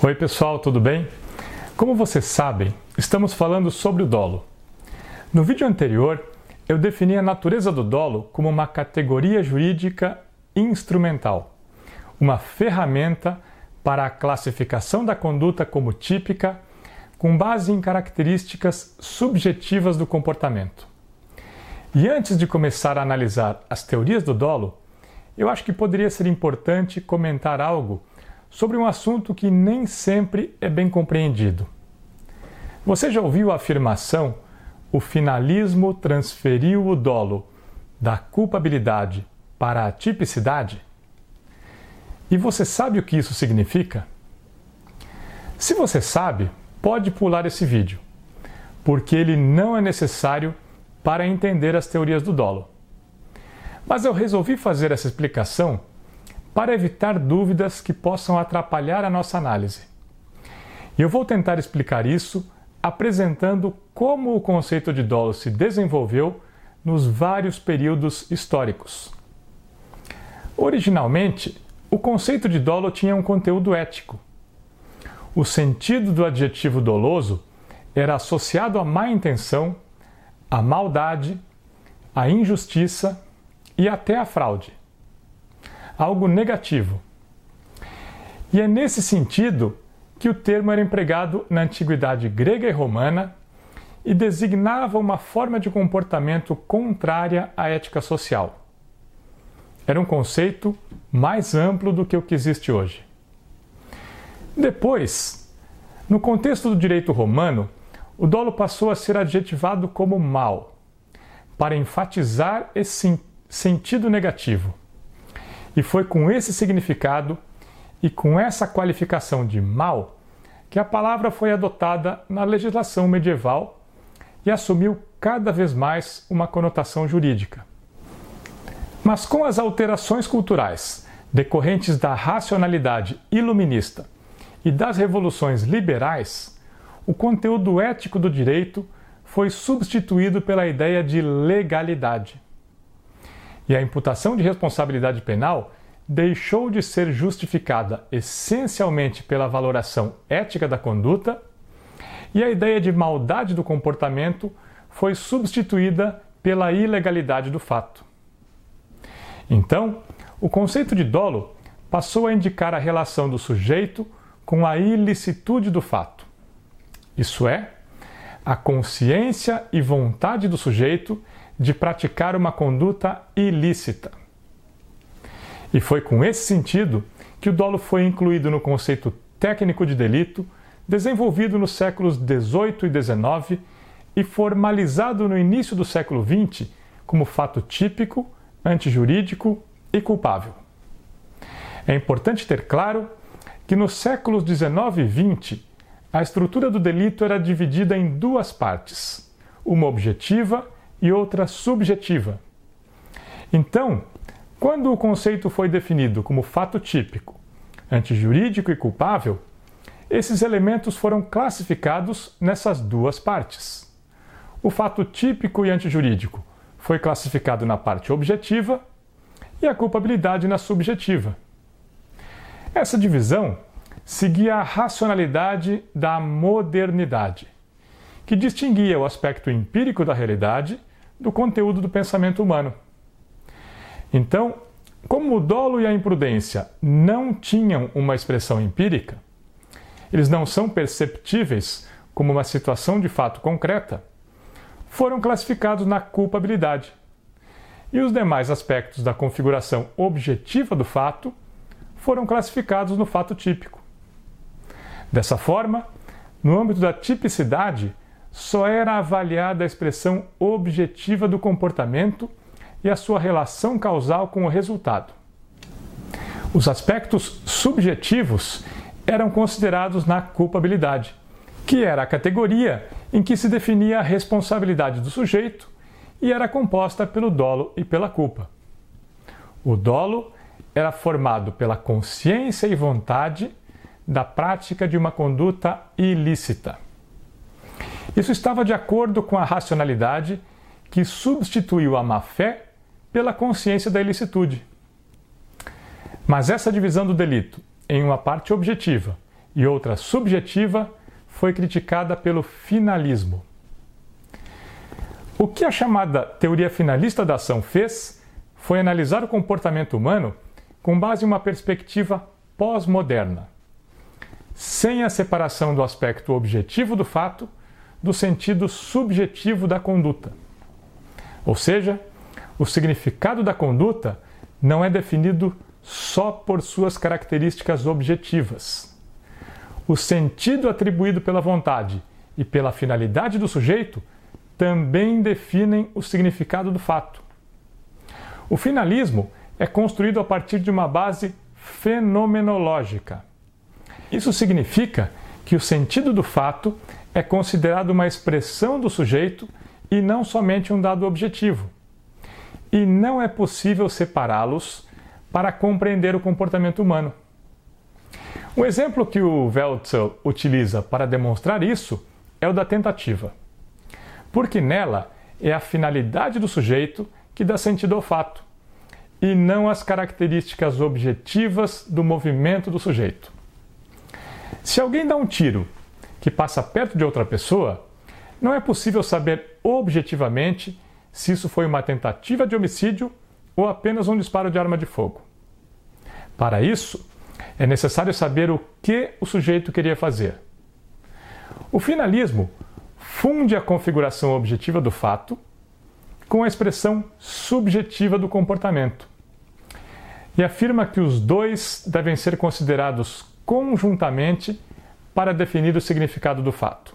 Oi, pessoal, tudo bem? Como vocês sabem, estamos falando sobre o dolo. No vídeo anterior, eu defini a natureza do dolo como uma categoria jurídica instrumental, uma ferramenta para a classificação da conduta como típica, com base em características subjetivas do comportamento. E antes de começar a analisar as teorias do dolo, eu acho que poderia ser importante comentar algo sobre um assunto que nem sempre é bem compreendido. Você já ouviu a afirmação: o finalismo transferiu o dolo da culpabilidade para a tipicidade? E você sabe o que isso significa? Se você sabe, pode pular esse vídeo, porque ele não é necessário para entender as teorias do dolo. Mas eu resolvi fazer essa explicação para evitar dúvidas que possam atrapalhar a nossa análise. E eu vou tentar explicar isso apresentando como o conceito de dolo se desenvolveu nos vários períodos históricos. Originalmente, o conceito de dolo tinha um conteúdo ético. O sentido do adjetivo doloso era associado à má intenção, à maldade, à injustiça e até à fraude algo negativo. E é nesse sentido que o termo era empregado na antiguidade grega e romana e designava uma forma de comportamento contrária à ética social. Era um conceito mais amplo do que o que existe hoje. Depois, no contexto do direito romano, o dolo passou a ser adjetivado como mal, para enfatizar esse sentido negativo. E foi com esse significado e com essa qualificação de mal que a palavra foi adotada na legislação medieval e assumiu cada vez mais uma conotação jurídica. Mas com as alterações culturais decorrentes da racionalidade iluminista e das revoluções liberais, o conteúdo ético do direito foi substituído pela ideia de legalidade e a imputação de responsabilidade penal deixou de ser justificada essencialmente pela valoração ética da conduta e a ideia de maldade do comportamento foi substituída pela ilegalidade do fato. Então, o conceito de dolo passou a indicar a relação do sujeito com a ilicitude do fato. Isso é, a consciência e vontade do sujeito de praticar uma conduta ilícita. E foi com esse sentido que o dolo foi incluído no conceito técnico de delito, desenvolvido nos séculos XVIII e XIX e formalizado no início do século XX como fato típico, antijurídico e culpável. É importante ter claro que nos séculos XIX e XX a estrutura do delito era dividida em duas partes, uma objetiva e outra subjetiva. Então, quando o conceito foi definido como fato típico, antijurídico e culpável, esses elementos foram classificados nessas duas partes. O fato típico e antijurídico foi classificado na parte objetiva e a culpabilidade na subjetiva. Essa divisão seguia a racionalidade da modernidade, que distinguia o aspecto empírico da realidade do conteúdo do pensamento humano. Então, como o dolo e a imprudência não tinham uma expressão empírica, eles não são perceptíveis como uma situação de fato concreta, foram classificados na culpabilidade. E os demais aspectos da configuração objetiva do fato foram classificados no fato típico. Dessa forma, no âmbito da tipicidade, só era avaliada a expressão objetiva do comportamento e a sua relação causal com o resultado. Os aspectos subjetivos eram considerados na culpabilidade, que era a categoria em que se definia a responsabilidade do sujeito e era composta pelo dolo e pela culpa. O dolo era formado pela consciência e vontade da prática de uma conduta ilícita. Isso estava de acordo com a racionalidade que substituiu a má-fé pela consciência da ilicitude. Mas essa divisão do delito em uma parte objetiva e outra subjetiva, foi criticada pelo finalismo. O que a chamada teoria finalista da ação fez foi analisar o comportamento humano com base em uma perspectiva pós-moderna, sem a separação do aspecto objetivo do fato do sentido subjetivo da conduta. Ou seja, o significado da conduta não é definido só por suas características objetivas. O sentido atribuído pela vontade e pela finalidade do sujeito também definem o significado do fato. O finalismo é construído a partir de uma base fenomenológica. Isso significa que o sentido do fato é considerado uma expressão do sujeito e não somente um dado objetivo. E não é possível separá-los para compreender o comportamento humano. O exemplo que o Weltzel utiliza para demonstrar isso é o da tentativa porque nela é a finalidade do sujeito que dá sentido ao fato, e não as características objetivas do movimento do sujeito. Se alguém dá um tiro que passa perto de outra pessoa, não é possível saber objetivamente se isso foi uma tentativa de homicídio ou apenas um disparo de arma de fogo. Para isso, é necessário saber o que o sujeito queria fazer. O finalismo funde a configuração objetiva do fato com a expressão subjetiva do comportamento e afirma que os dois devem ser considerados conjuntamente para definir o significado do fato.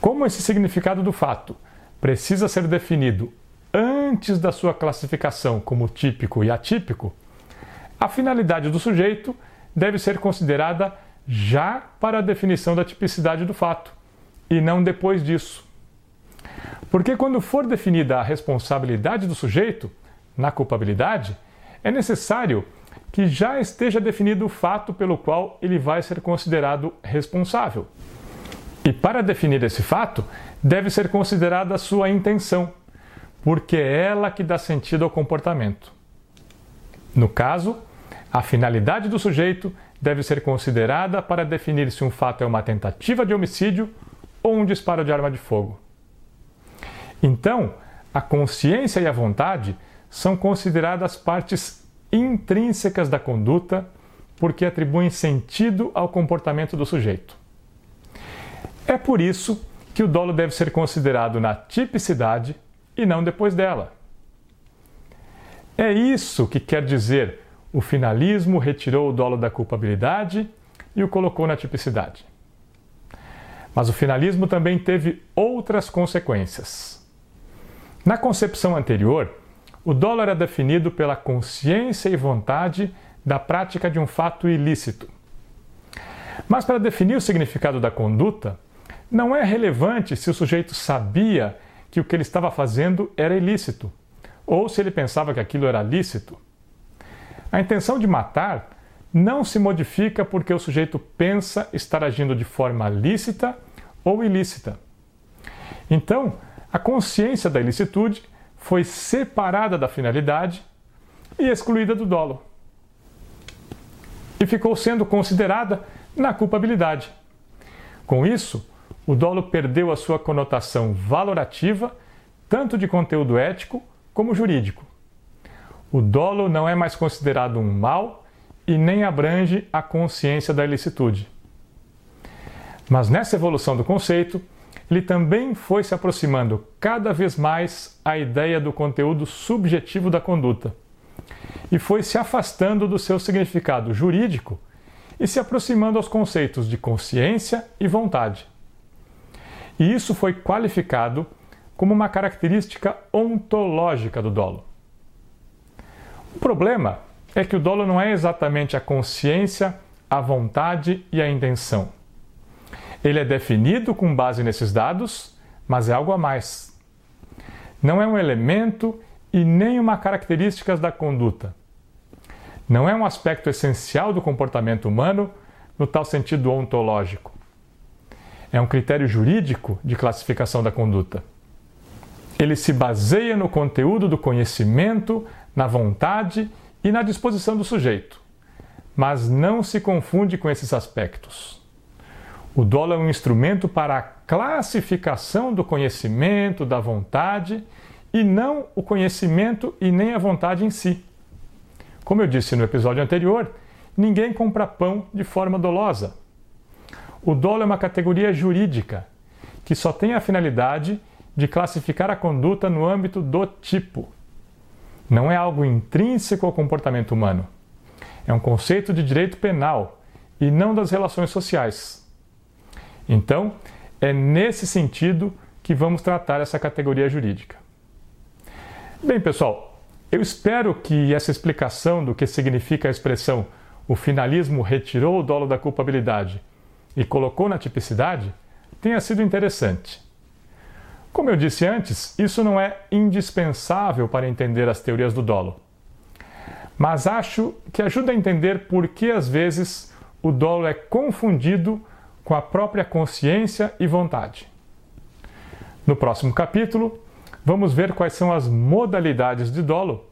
Como esse significado do fato precisa ser definido antes da sua classificação como típico e atípico, a finalidade do sujeito deve ser considerada já para a definição da tipicidade do fato e não depois disso. Porque quando for definida a responsabilidade do sujeito na culpabilidade, é necessário que já esteja definido o fato pelo qual ele vai ser considerado responsável. E para definir esse fato, deve ser considerada a sua intenção, porque é ela que dá sentido ao comportamento. No caso, a finalidade do sujeito deve ser considerada para definir se um fato é uma tentativa de homicídio ou um disparo de arma de fogo. Então, a consciência e a vontade são consideradas partes intrínsecas da conduta porque atribuem sentido ao comportamento do sujeito. É por isso que o dolo deve ser considerado na tipicidade e não depois dela. É isso que quer dizer o finalismo retirou o dolo da culpabilidade e o colocou na tipicidade. Mas o finalismo também teve outras consequências. Na concepção anterior, o dolo era definido pela consciência e vontade da prática de um fato ilícito. Mas para definir o significado da conduta, não é relevante se o sujeito sabia que o que ele estava fazendo era ilícito, ou se ele pensava que aquilo era lícito. A intenção de matar não se modifica porque o sujeito pensa estar agindo de forma lícita ou ilícita. Então, a consciência da ilicitude foi separada da finalidade e excluída do dolo. E ficou sendo considerada na culpabilidade. Com isso, o dolo perdeu a sua conotação valorativa, tanto de conteúdo ético como jurídico. O dolo não é mais considerado um mal e nem abrange a consciência da ilicitude. Mas nessa evolução do conceito, ele também foi se aproximando cada vez mais à ideia do conteúdo subjetivo da conduta e foi se afastando do seu significado jurídico e se aproximando aos conceitos de consciência e vontade. E isso foi qualificado como uma característica ontológica do dolo. O problema é que o dolo não é exatamente a consciência, a vontade e a intenção. Ele é definido com base nesses dados, mas é algo a mais. Não é um elemento e nem uma característica da conduta. Não é um aspecto essencial do comportamento humano no tal sentido ontológico. É um critério jurídico de classificação da conduta. Ele se baseia no conteúdo do conhecimento, na vontade e na disposição do sujeito, mas não se confunde com esses aspectos. O dolo é um instrumento para a classificação do conhecimento, da vontade, e não o conhecimento e nem a vontade em si. Como eu disse no episódio anterior, ninguém compra pão de forma dolosa. O dolo é uma categoria jurídica que só tem a finalidade de classificar a conduta no âmbito do tipo. Não é algo intrínseco ao comportamento humano. É um conceito de direito penal e não das relações sociais. Então, é nesse sentido que vamos tratar essa categoria jurídica. Bem, pessoal, eu espero que essa explicação do que significa a expressão o finalismo retirou o dolo da culpabilidade e colocou na tipicidade tenha sido interessante. Como eu disse antes, isso não é indispensável para entender as teorias do dolo. Mas acho que ajuda a entender por que às vezes o dolo é confundido com a própria consciência e vontade. No próximo capítulo, vamos ver quais são as modalidades de dolo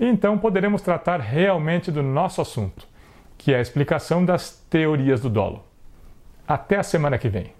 e então poderemos tratar realmente do nosso assunto, que é a explicação das teorias do dolo. Até a semana que vem.